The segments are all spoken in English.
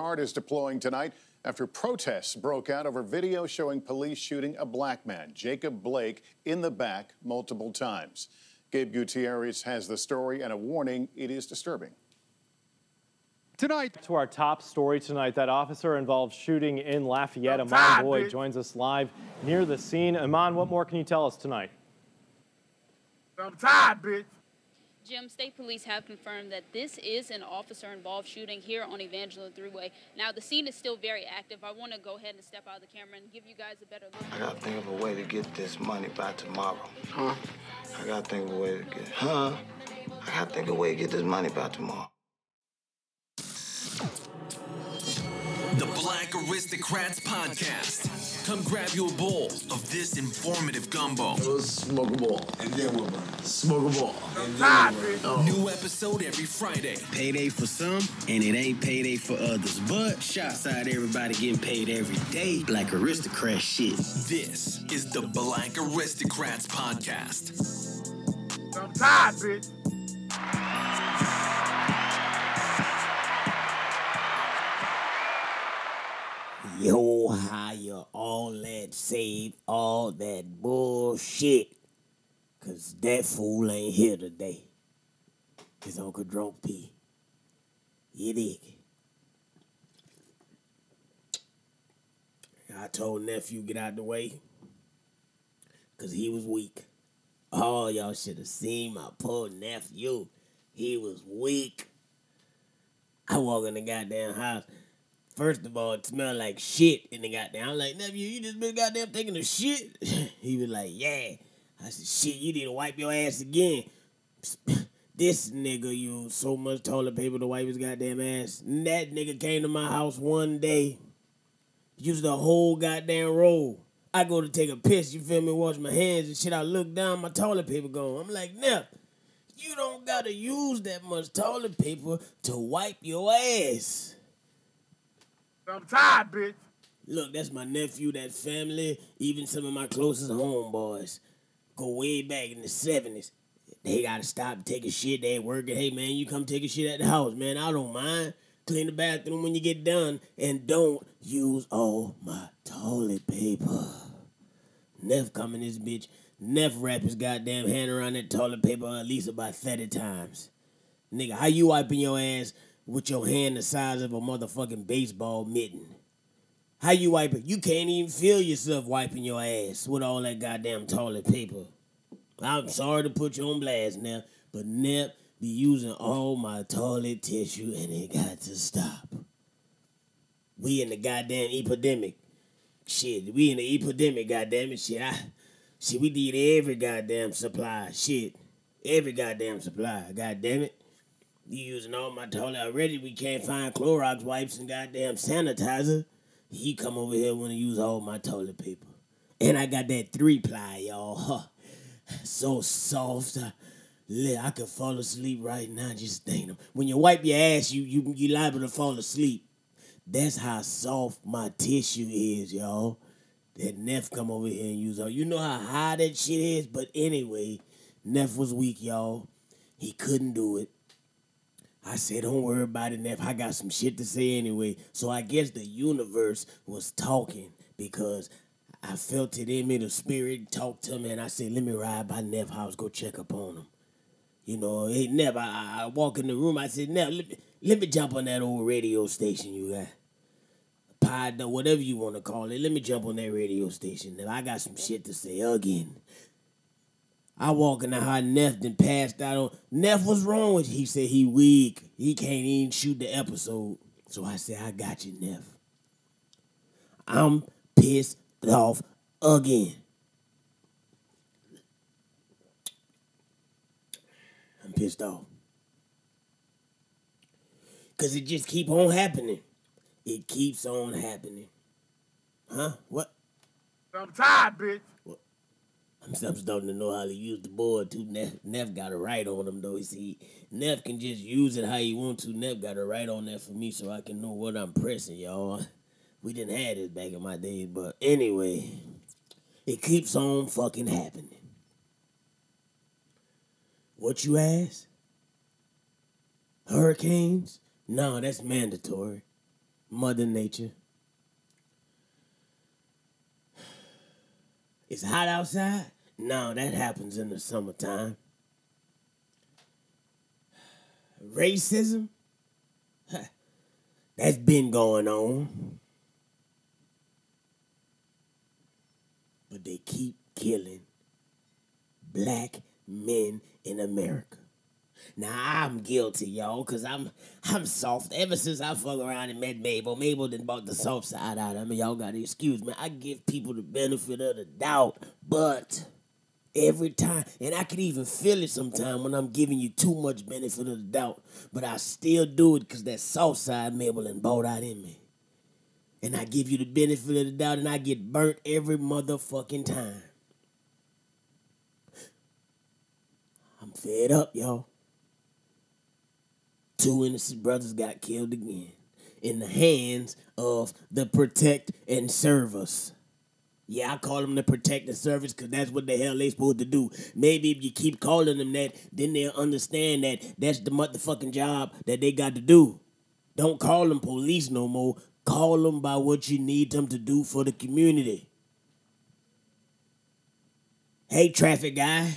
Guard is deploying tonight after protests broke out over video showing police shooting a black man, Jacob Blake, in the back multiple times. Gabe Gutierrez has the story and a warning it is disturbing. Tonight. To our top story tonight, that officer involved shooting in Lafayette. Oh, Amon Boyd joins us live near the scene. Amon, what more can you tell us tonight? I'm tired, bitch. Jim, state police have confirmed that this is an officer involved shooting here on Evangeline Thruway. Now, the scene is still very active. I want to go ahead and step out of the camera and give you guys a better look. I got to think of a way to get this money by tomorrow. Huh? I got to think of a way to get, huh? I got to think of a way to get this money by tomorrow. Black Aristocrats Podcast. Come grab your bowl of this informative gumbo. Smoke a ball. And then we'll burn. Smoke a ball. And then we'll burn. Oh. New episode every Friday. Payday for some, and it ain't payday for others. But shots out everybody getting paid every day. Black Aristocrat shit. This is the Black Aristocrats Podcast. I'm tired, bitch. Yo, you all that save all that bullshit? Cause that fool ain't here today. His Uncle Drunk P. You dig? I told nephew get out the way. Cause he was weak. Oh, y'all should have seen my poor nephew. He was weak. I walk in the goddamn house. First of all, it smelled like shit in the goddamn. I'm like, nephew, you just been goddamn taking a shit? he was like, yeah. I said, shit, you need to wipe your ass again. this nigga used so much toilet paper to wipe his goddamn ass. And that nigga came to my house one day, used the whole goddamn roll. I go to take a piss, you feel me, wash my hands and shit. I look down, my toilet paper gone. I'm like, Nep, you don't gotta use that much toilet paper to wipe your ass. I'm tired, bitch. Look, that's my nephew, that family, even some of my closest homeboys. Go way back in the 70s. They gotta stop taking shit. They ain't working. Hey, man, you come take a shit at the house, man. I don't mind. Clean the bathroom when you get done. And don't use all my toilet paper. Neff coming this bitch. Neff wrap his goddamn hand around that toilet paper at least about 30 times. Nigga, how you wiping your ass with your hand the size of a motherfucking baseball mitten. How you wipe it? You can't even feel yourself wiping your ass with all that goddamn toilet paper. I'm sorry to put you on blast now, but Nep be using all my toilet tissue and it got to stop. We in the goddamn epidemic. Shit, we in the epidemic, goddamn it. Shit, I shit, we need every goddamn supply. Shit. Every goddamn supply. Goddamn it. You using all my toilet already. We can't find Clorox wipes and goddamn sanitizer. He come over here when to use all my toilet paper. And I got that three ply, y'all. Huh. So soft. I could fall asleep right now just thinking. When you wipe your ass, you you you liable to fall asleep. That's how soft my tissue is, y'all. That Neff come over here and use all. You know how high that shit is, but anyway, Neff was weak, y'all. He couldn't do it. I said, don't worry about it, Neff. I got some shit to say anyway. So I guess the universe was talking because I felt it in me. The spirit talked to me, and I said, let me ride by Neff house, go check up on him. You know, hey, Neff, I, I walk in the room. I said, Neff, let me, let me jump on that old radio station you got. Pod, whatever you want to call it. Let me jump on that radio station. Neff, I got some shit to say again. I walk in the house, Neff then passed out on. Neff was wrong with He said he weak. He can't even shoot the episode. So I said, I got you, Neff. I'm pissed off again. I'm pissed off. Cause it just keep on happening. It keeps on happening. Huh? What? I'm tired, bitch. I'm starting to know how to use the board too. Neff, Neff got a right on him though. You see, Neff can just use it how he want to. Neff got a right on that for me so I can know what I'm pressing, y'all. We didn't have this back in my day, but anyway, it keeps on fucking happening. What you ask? Hurricanes? No, that's mandatory. Mother Nature. It's hot outside? No, that happens in the summertime. Racism? That's been going on. But they keep killing black men in America. Now I'm guilty, y'all, cause I'm I'm soft. Ever since I fuck around and met Mabel, Mabel done bought the soft side out of me. Y'all gotta excuse me. I give people the benefit of the doubt, but every time, and I can even feel it sometimes when I'm giving you too much benefit of the doubt, but I still do it cause that soft side Mabel done bought out in me. And I give you the benefit of the doubt, and I get burnt every motherfucking time. I'm fed up, y'all. Two innocent brothers got killed again in the hands of the protect and service. Yeah, I call them the protect and service because that's what the hell they supposed to do. Maybe if you keep calling them that, then they'll understand that that's the motherfucking job that they got to do. Don't call them police no more. Call them by what you need them to do for the community. Hey, traffic guy.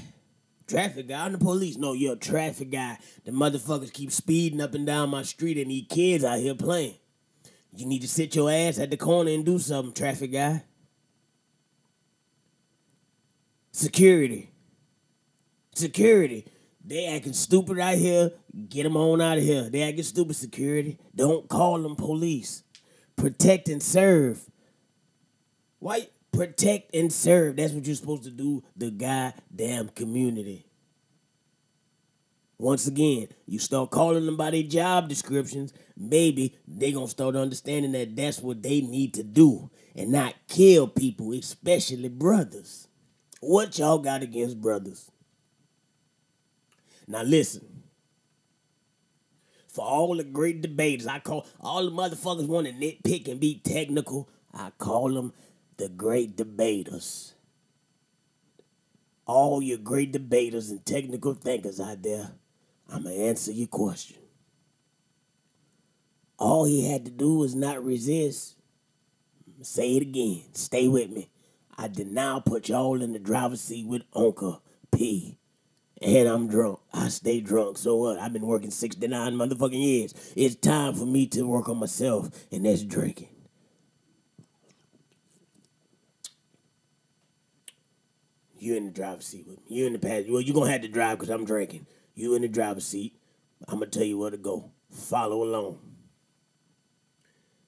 Traffic guy, I'm the police. No, you're a traffic guy. The motherfuckers keep speeding up and down my street and these kids out here playing. You need to sit your ass at the corner and do something, traffic guy. Security. Security. They acting stupid out here. Get them on out of here. They acting stupid, security. Don't call them police. Protect and serve. Why? Protect and serve. That's what you're supposed to do, the goddamn community. Once again, you start calling them by their job descriptions, maybe they gonna start understanding that that's what they need to do and not kill people, especially brothers. What y'all got against brothers? Now listen. For all the great debaters, I call all the motherfuckers want to nitpick and be technical. I call them the great debaters. All your great debaters and technical thinkers out there, I'm going to answer your question. All he had to do was not resist. Say it again. Stay with me. I did now put y'all in the driver's seat with Uncle P. And I'm drunk. I stay drunk. So what? I've been working 69 motherfucking years. It's time for me to work on myself, and that's drinking. You in the driver's seat with me. You in the passenger. Well, you gonna have to drive because I'm drinking. You in the driver's seat. I'm gonna tell you where to go. Follow along.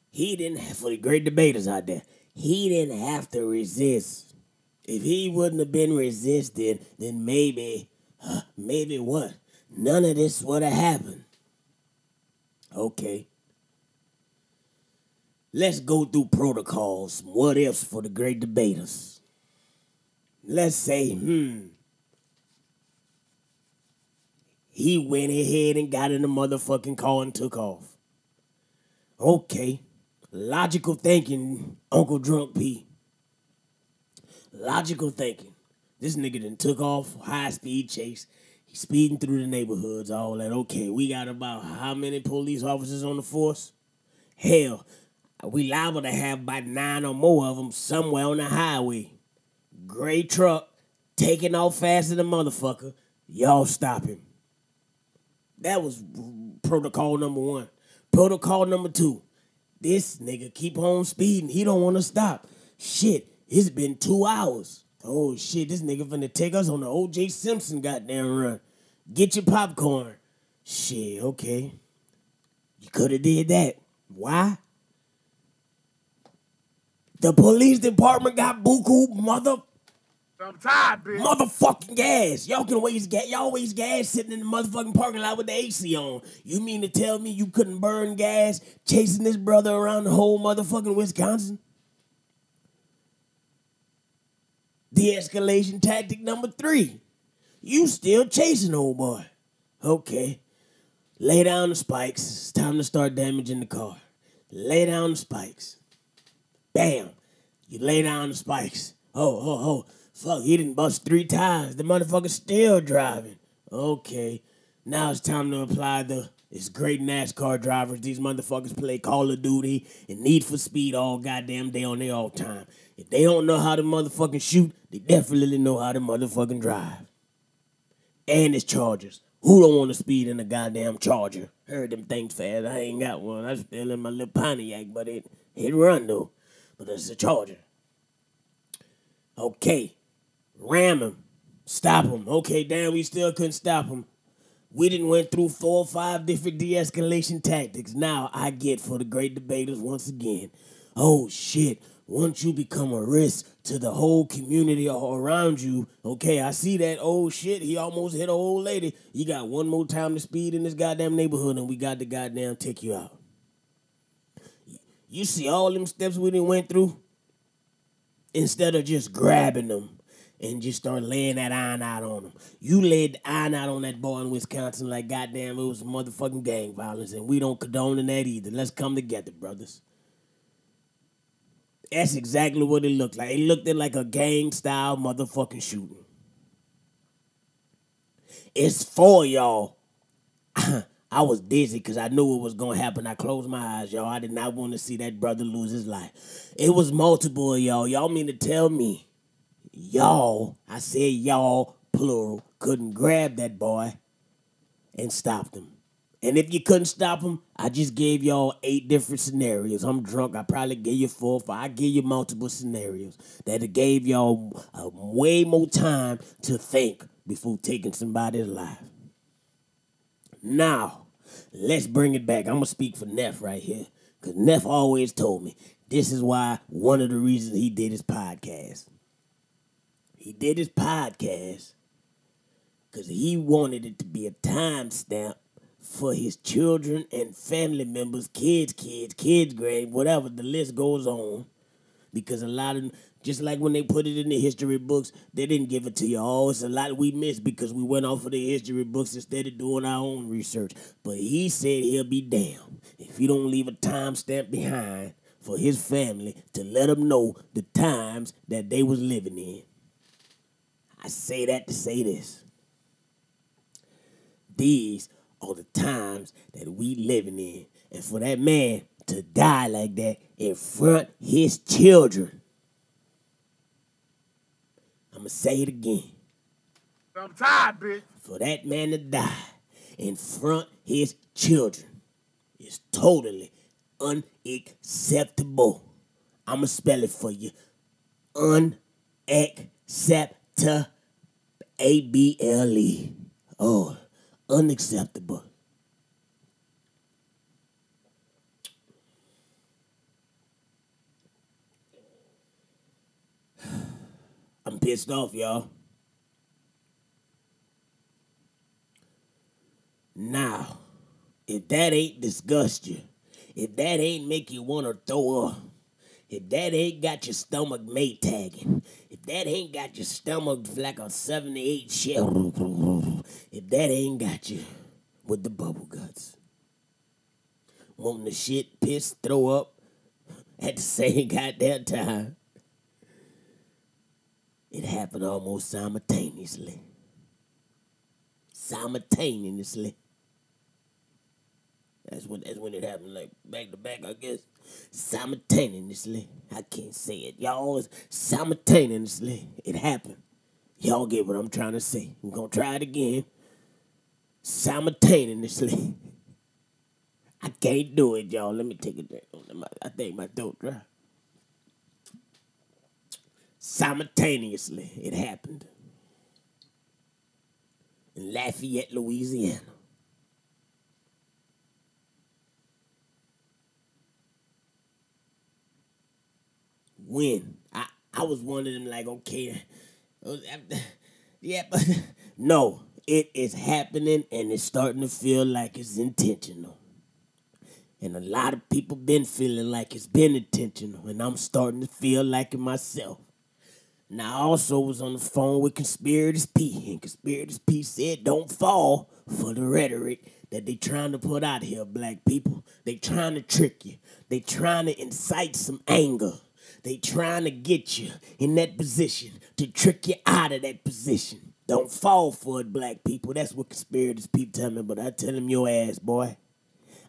He didn't have, for the great debaters out there, he didn't have to resist. If he wouldn't have been resisted, then maybe, maybe what? None of this would have happened. Okay. Let's go through protocols, what ifs for the great debaters. Let's say, hmm, he went ahead and got in the motherfucking car and took off. Okay. Logical thinking, Uncle Drunk P. Logical thinking. This nigga then took off high speed chase. He's speeding through the neighborhoods, all that. Okay, we got about how many police officers on the force? Hell, we liable to have about nine or more of them somewhere on the highway. Gray truck, taking off faster than motherfucker. Y'all stop him. That was protocol number one. Protocol number two. This nigga keep on speeding. He don't want to stop. Shit, it's been two hours. Oh shit, this nigga finna take us on the O.J. Simpson goddamn run. Get your popcorn. Shit, okay. You could have did that. Why? The police department got buku mother I'm tired, bitch. motherfucking gas. Y'all can waste gas. Y'all waste gas sitting in the motherfucking parking lot with the AC on. You mean to tell me you couldn't burn gas chasing this brother around the whole motherfucking Wisconsin? De-escalation tactic number three. You still chasing old boy. Okay. Lay down the spikes. It's time to start damaging the car. Lay down the spikes. Bam. You lay down the spikes. Oh, oh, oh. Fuck, he didn't bust three times. The motherfucker's still driving. Okay. Now it's time to apply the It's great NASCAR drivers. These motherfuckers play Call of Duty and Need for Speed all goddamn day on their all time. If they don't know how to motherfucking shoot, they definitely know how to motherfucking drive. And it's Chargers. Who don't want to speed in a goddamn Charger? Heard them things fast. I ain't got one. I still in my little Pontiac, but it it run though. But it's a Charger. Okay, ram him, stop him. Okay, damn, we still couldn't stop him. We didn't went through four or five different de-escalation tactics. Now I get for the great debaters once again. Oh shit, once you become a risk to the whole community around you, okay, I see that. Oh shit, he almost hit a old lady. You got one more time to speed in this goddamn neighborhood and we got to goddamn take you out. You see all them steps we didn't went through? Instead of just grabbing them and just start laying that iron out on them. You laid the iron out on that boy in Wisconsin like goddamn it was motherfucking gang violence, and we don't condone that either. Let's come together, brothers. That's exactly what it looked like. It looked like a gang style motherfucking shooting. It's for y'all. I was dizzy because I knew it was gonna happen. I closed my eyes, y'all. I did not want to see that brother lose his life. It was multiple y'all. Y'all mean to tell me y'all, I said y'all, plural, couldn't grab that boy and stop him. And if you couldn't stop him, I just gave y'all eight different scenarios. I'm drunk. I probably gave you four, five. I give you multiple scenarios that gave y'all uh, way more time to think before taking somebody's life. Now, let's bring it back. I'm gonna speak for Neff right here, cause Neff always told me this is why one of the reasons he did his podcast. He did his podcast because he wanted it to be a timestamp for his children and family members, kids, kids, kids, grade, whatever. The list goes on. Because a lot of, just like when they put it in the history books, they didn't give it to you all. It's a lot we missed because we went off of the history books instead of doing our own research. But he said he'll be damned if he don't leave a timestamp behind for his family to let them know the times that they was living in. I say that to say this. These are the times that we living in. And for that man to die like that in front his children. I'ma say it again. I'm tired, bitch. For that man to die in front his children is totally unacceptable. I'ma spell it for you. Unacceptable. A B L E. Oh, unacceptable. I'm pissed off, y'all. Now, if that ain't disgust you, if that ain't make you want to throw up, if that ain't got your stomach maytagging, if that ain't got your stomach like a 78 shell, if that ain't got you with the bubble guts, wanting to shit, piss, throw up at the same goddamn time, it happened almost simultaneously. Simultaneously. That's when that's when it happened, like back to back, I guess. Simultaneously. I can't say it. Y'all simultaneously. It happened. Y'all get what I'm trying to say. I'm gonna try it again. Simultaneously. I can't do it, y'all. Let me take a drink. Oh, I think my throat dry. Simultaneously, it happened in Lafayette, Louisiana. When I, I was one of them, like, okay, yeah, but no, it is happening and it's starting to feel like it's intentional. And a lot of people been feeling like it's been intentional, and I'm starting to feel like it myself. Now, I also was on the phone with Conspirators P, and Conspiratus P said, don't fall for the rhetoric that they trying to put out here, black people. They trying to trick you. They trying to incite some anger. They trying to get you in that position to trick you out of that position. Don't fall for it, black people. That's what Conspiratus P tell me, but I tell them your ass, boy.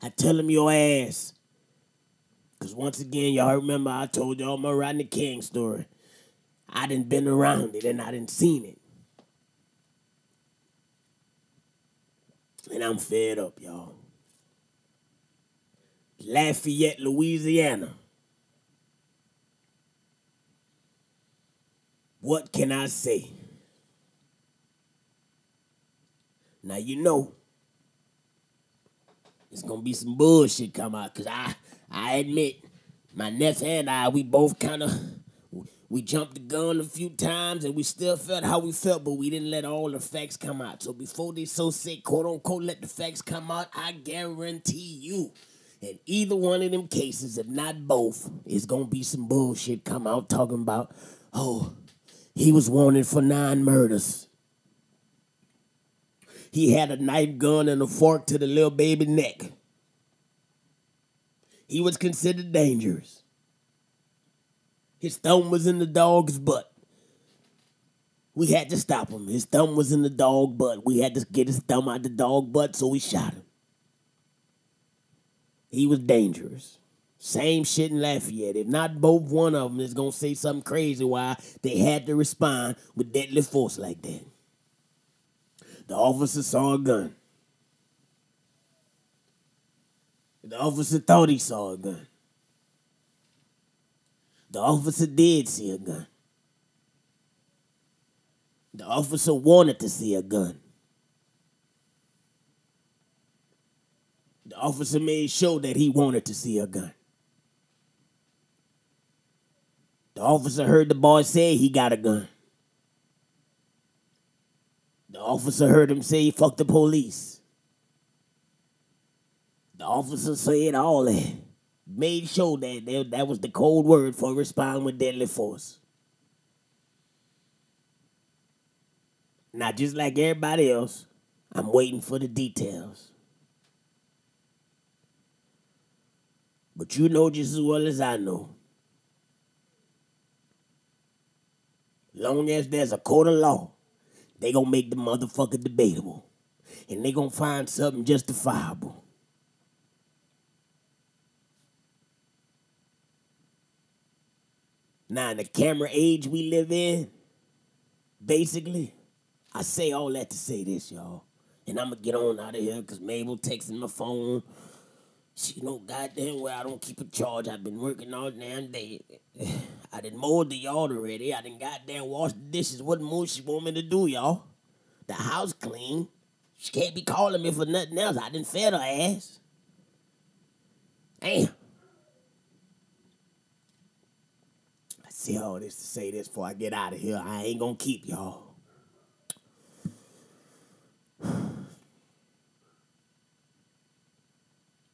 I tell them your ass. Cause once again, y'all remember I told y'all my Rodney King story. I didn't been around it and I didn't seen it. And I'm fed up, y'all. Lafayette, Louisiana. What can I say? Now you know it's gonna be some bullshit come out, cause I I admit my nephew and I we both kinda we jumped the gun a few times and we still felt how we felt, but we didn't let all the facts come out. So before they so say quote unquote let the facts come out, I guarantee you in either one of them cases, if not both, it's gonna be some bullshit come out talking about, oh, he was wanted for nine murders. He had a knife gun and a fork to the little baby neck. He was considered dangerous. His thumb was in the dog's butt. We had to stop him. His thumb was in the dog butt. We had to get his thumb out the dog butt, so we shot him. He was dangerous. Same shit in Lafayette. If not both one of them is gonna say something crazy why they had to respond with deadly force like that. The officer saw a gun. The officer thought he saw a gun. The officer did see a gun. The officer wanted to see a gun. The officer made sure that he wanted to see a gun. The officer heard the boy say he got a gun. The officer heard him say fuck the police. The officer said all that. Made sure that that, that was the code word for respond with deadly force. Now, just like everybody else, I'm waiting for the details. But you know just as well as I know. Long as there's a court of law, they gonna make the motherfucker debatable. And they gonna find something justifiable. Now, in the camera age we live in, basically, I say all that to say this, y'all. And I'm gonna get on out of here because Mabel texting my phone. She know goddamn well I don't keep a charge. I've been working all damn day. I didn't mowed the yard already. I didn't goddamn wash the dishes. What more she want me to do, y'all? The house clean. She can't be calling me for nothing else. I didn't fed her ass. Damn. I see all this to say this before I get out of here. I ain't gonna keep y'all.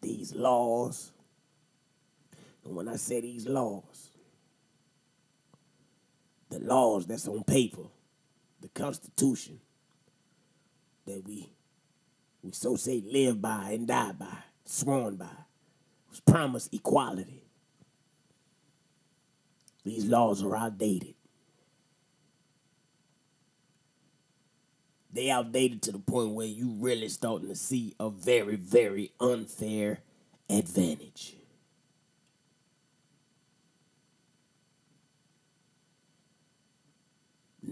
These laws, and when I say these laws, the laws that's on paper, the Constitution that we we so say live by and die by, sworn by, was promised equality. These laws are outdated. They outdated to the point where you really starting to see a very, very unfair advantage.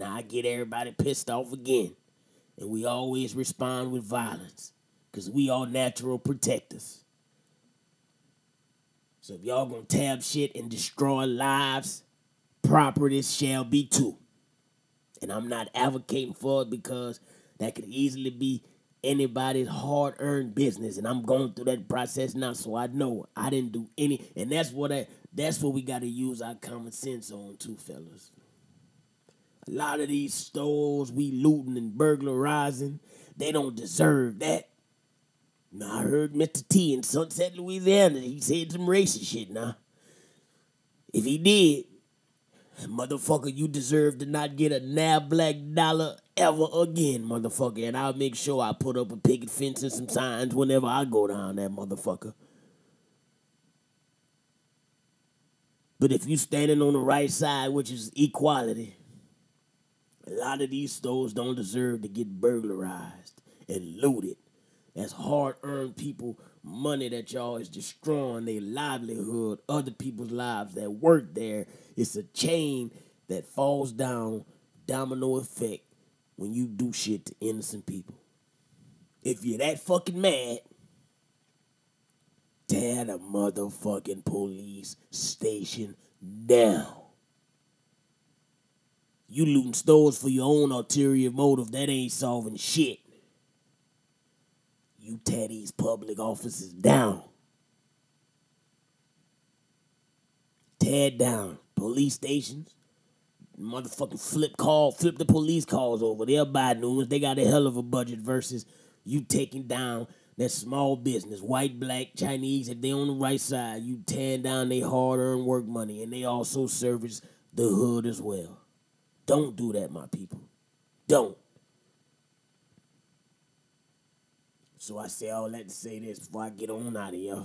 Now I get everybody pissed off again. And we always respond with violence. Cause we all natural protectors. So if y'all gonna tab shit and destroy lives, properties shall be too. And I'm not advocating for it because that could easily be anybody's hard earned business. And I'm going through that process now, so I know I didn't do any. And that's what I that's what we gotta use our common sense on too, fellas. A lot of these stores we looting and burglarizing, they don't deserve that. Now I heard Mr. T in Sunset, Louisiana, he said some racist shit now. If he did, motherfucker, you deserve to not get a nab black dollar ever again, motherfucker. And I'll make sure I put up a picket fence and some signs whenever I go down that motherfucker. But if you standing on the right side, which is equality, a lot of these stores don't deserve to get burglarized and looted That's hard earned people money that y'all is destroying their livelihood, other people's lives that work there. It's a chain that falls down, domino effect, when you do shit to innocent people. If you're that fucking mad, tear the motherfucking police station down. You looting stores for your own ulterior motive, that ain't solving shit. You tear these public offices down. Tear down police stations. Motherfucking flip call, flip the police calls over. They'll buy new ones. They got a hell of a budget versus you taking down that small business, white, black, Chinese, if they on the right side, you tearing down their hard-earned work money, and they also service the hood as well. Don't do that, my people. Don't. So I say all that to say this before I get on out of here.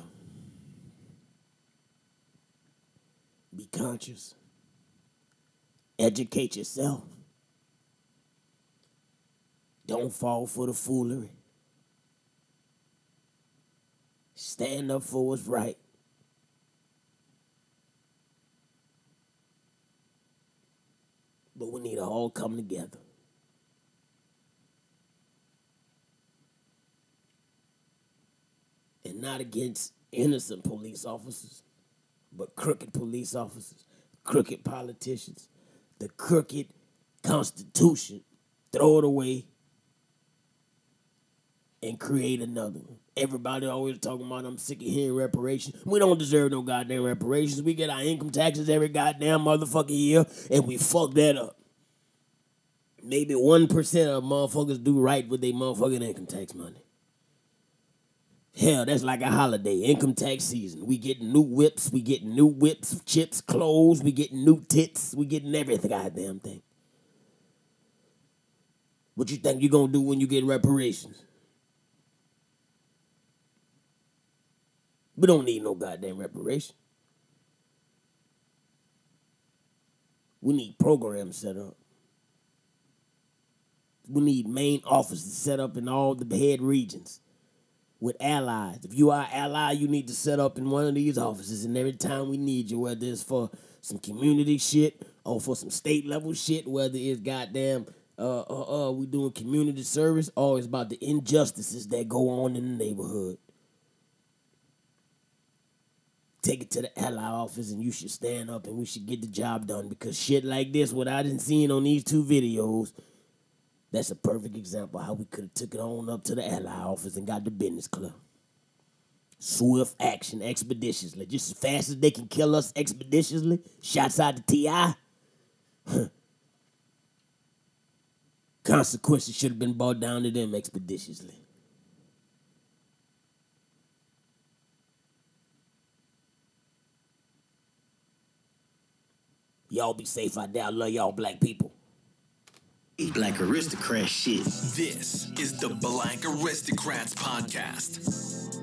Be conscious. Educate yourself. Don't fall for the foolery. Stand up for what's right. But we need to all come together. And not against innocent police officers, but crooked police officers, crooked politicians, the crooked Constitution. Throw it away and create another one. Everybody always talking about I'm sick of hearing reparations. We don't deserve no goddamn reparations. We get our income taxes every goddamn motherfucking year, and we fuck that up. Maybe one percent of motherfuckers do right with their motherfucking income tax money. Hell, that's like a holiday, income tax season. We getting new whips, we getting new whips, chips, clothes, we getting new tits, we getting everything goddamn thing. What you think you gonna do when you get reparations? We don't need no goddamn reparation. We need programs set up. We need main offices set up in all the head regions with allies. If you are ally, you need to set up in one of these offices. And every time we need you, whether it's for some community shit or for some state level shit, whether it's goddamn uh uh uh we doing community service or it's about the injustices that go on in the neighborhood take it to the ally office and you should stand up and we should get the job done because shit like this, what I didn't see on these two videos, that's a perfect example how we could have took it on up to the ally office and got the business club. Swift action, expeditiously, just as fast as they can kill us expeditiously. Shots out to T.I. Consequences should have been brought down to them expeditiously. Y'all be safe out there. I love y'all black people. Black aristocrat shit. This is the Black Aristocrats Podcast.